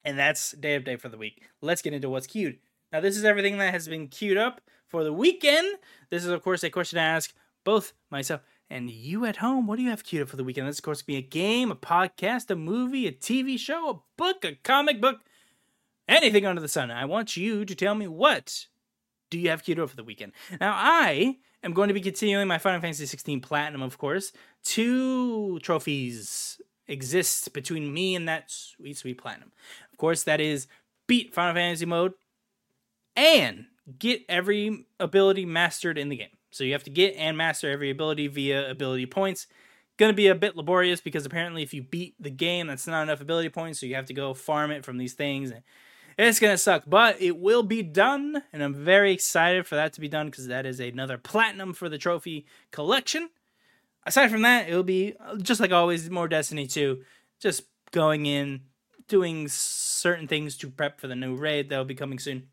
And that's day of day for the week. Let's get into what's queued. Now, this is everything that has been queued up for the weekend. This is, of course, a question to ask both myself and you at home. What do you have queued up for the weekend? This, of course, be a game, a podcast, a movie, a TV show, a book, a comic book, anything under the sun. I want you to tell me what do you have queued up for the weekend. Now, I am going to be continuing my Final Fantasy 16 Platinum, of course. Two trophies exist between me and that sweet, sweet Platinum. Of course, that is beat Final Fantasy mode and get every ability mastered in the game. So you have to get and master every ability via ability points. going to be a bit laborious because apparently if you beat the game, that's not enough ability points, so you have to go farm it from these things. And it's going to suck, but it will be done, and I'm very excited for that to be done because that is another platinum for the trophy collection. Aside from that, it'll be just like always more Destiny 2, just going in, doing certain things to prep for the new raid that'll be coming soon.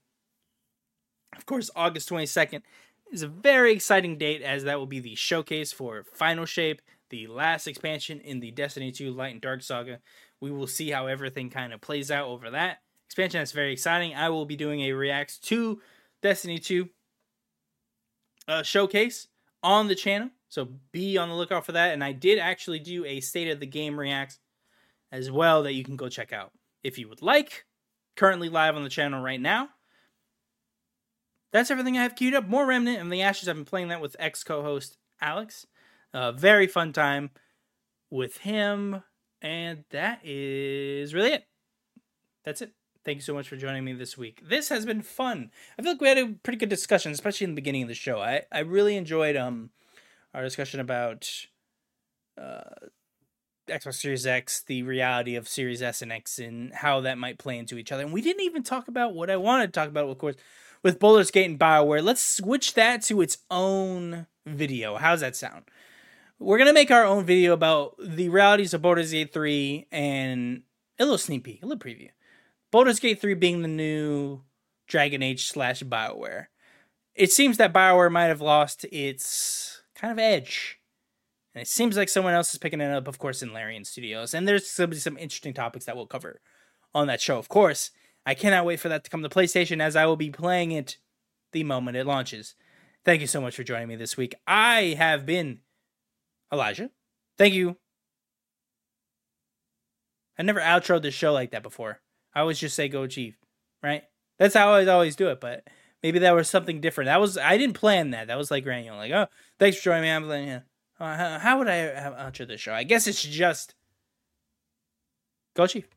Of course, August 22nd is a very exciting date as that will be the showcase for Final Shape, the last expansion in the Destiny 2 Light and Dark saga. We will see how everything kind of plays out over that expansion. That's very exciting. I will be doing a reacts to Destiny 2 uh, showcase on the channel, so be on the lookout for that. And I did actually do a state of the game reacts as well that you can go check out if you would like. Currently live on the channel right now. That's everything I have queued up. More Remnant and the Ashes. I've been playing that with ex co host Alex. Uh, very fun time with him. And that is really it. That's it. Thank you so much for joining me this week. This has been fun. I feel like we had a pretty good discussion, especially in the beginning of the show. I, I really enjoyed um our discussion about uh Xbox Series X, the reality of Series S and X, and how that might play into each other. And we didn't even talk about what I wanted to talk about, of course, with Baldur's Gate and Bioware. Let's switch that to its own video. How's that sound? We're gonna make our own video about the realities of Baldur's Gate 3 and a little sneak peek, a little preview. Baldur's Gate 3 being the new Dragon Age slash Bioware. It seems that Bioware might have lost its kind of edge. And it seems like someone else is picking it up, of course, in Larian Studios. And there's be some interesting topics that we'll cover on that show, of course. I cannot wait for that to come to PlayStation as I will be playing it the moment it launches. Thank you so much for joining me this week. I have been Elijah. Thank you. I never outroed the show like that before. I always just say go Chief, right? That's how I always do it, but maybe that was something different. That was I didn't plan that. That was like random. Like, oh, thanks for joining me. I'm playing. Yeah. Uh, how would I outro the show? I guess it's just go Chief.